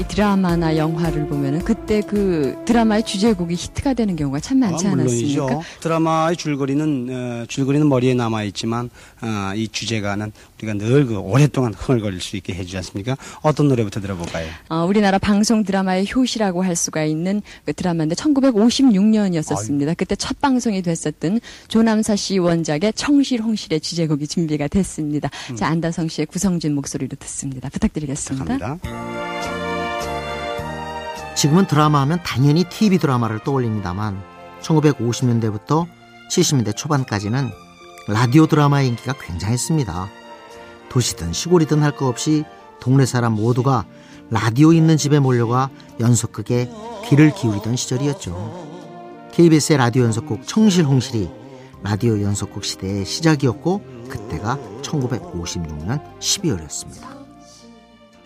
이 드라마나 영화를 보면은 그때 그 드라마의 주제곡이 히트가 되는 경우가 참 많지 아, 않았습니까? 물론이죠. 드라마의 줄거리는 어, 줄거리는 머리에 남아 있지만 어, 이 주제가는 우리가 늘 그 오랫동안 흥얼거릴 수 있게 해주지 않습니까? 어떤 노래부터 들어볼까요? 어, 우리나라 방송 드라마의 효시라고 할 수가 있는 그 드라마인데 1956년이었었습니다. 그때 첫 방송이 됐었던 조남사 씨 원작의 청실홍실의 주제곡이 준비가 됐습니다. 음. 자 안다성 씨의 구성진 목소리로 듣습니다. 부탁드리겠습니다. 갑니다. 지금은 드라마 하면 당연히 TV 드라마를 떠올립니다만 1950년대부터 70년대 초반까지는 라디오 드라마의 인기가 굉장했습니다. 도시든 시골이든 할 것 없이 동네 사람 모두가 라디오 있는 집에 몰려가 연속극에 귀를 기울이던 시절이었죠. KBS의 라디오 연속곡 청실홍실이 라디오 연속곡 시대의 시작이었고 그때가 1956년 12월이었습니다.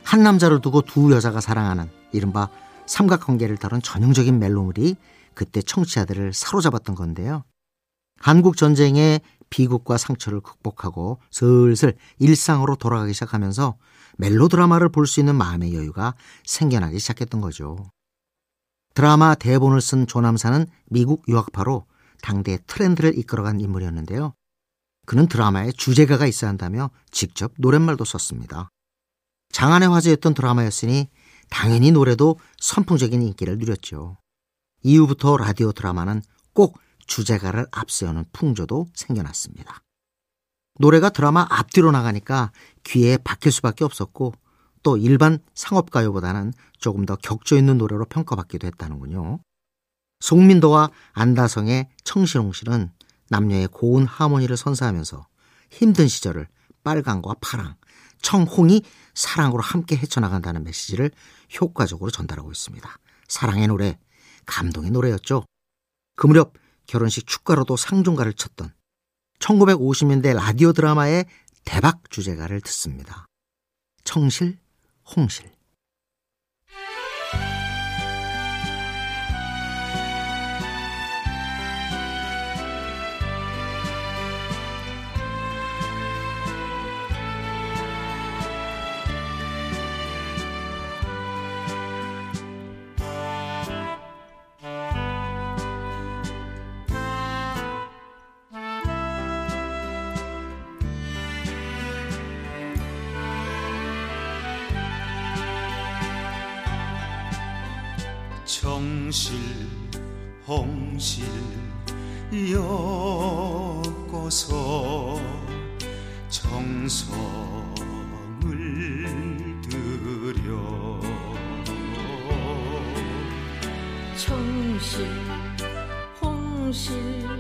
한 남자를 두고 두 여자가 사랑하는 이른바 삼각관계를 다룬 전형적인 멜로물이 그때 청취자들을 사로잡았던 건데요. 한국 전쟁의 비극과 상처를 극복하고 슬슬 일상으로 돌아가기 시작하면서 멜로드라마를 볼 수 있는 마음의 여유가 생겨나기 시작했던 거죠. 드라마 대본을 쓴 조남사는 미국 유학파로 당대 트렌드를 이끌어간 인물이었는데요. 그는 드라마에 주제가가 있어야 한다며 직접 노랫말도 썼습니다. 장안의 화제였던 드라마였으니 당연히 노래도 선풍적인 인기를 누렸죠. 이후부터 라디오 드라마는 꼭 주제가를 앞세우는 풍조도 생겨났습니다. 노래가 드라마 앞뒤로 나가니까 귀에 박힐 수밖에 없었고 또 일반 상업가요보다는 조금 더 격조 있는 노래로 평가받기도 했다는군요. 송민도와 안다성의 청실홍실은 남녀의 고운 하모니를 선사하면서 힘든 시절을 빨강과 파랑, 청홍이 사랑으로 함께 헤쳐나간다는 메시지를 효과적으로 전달하고 있습니다. 사랑의 노래, 감동의 노래였죠. 그 무렵 결혼식 축가로도 상종가를 쳤던 1950년대 라디오 드라마의 대박 주제가를 듣습니다. 청실, 홍실. 정실 홍실 엮어서 정성을 들여. 청실 홍실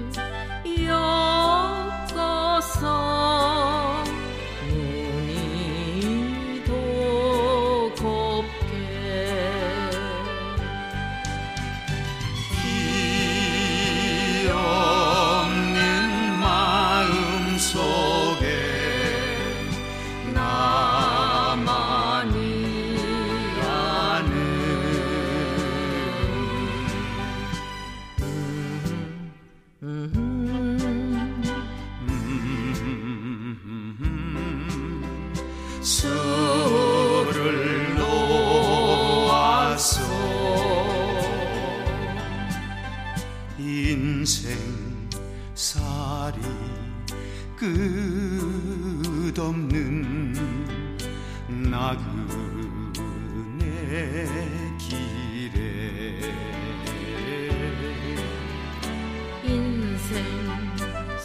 술을 놓아서 인생 살이 끝없는 나그네 길에. 인생 끝없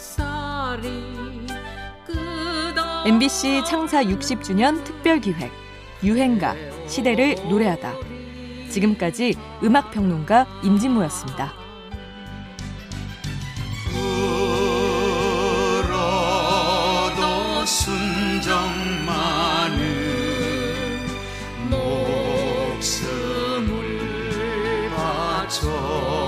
MBC 창사 60주년 특별기획 유행가 시대를 노래하다 지금까지 음악평론가 임진모였습니다. 울어도 순정만은 목숨을 바쳐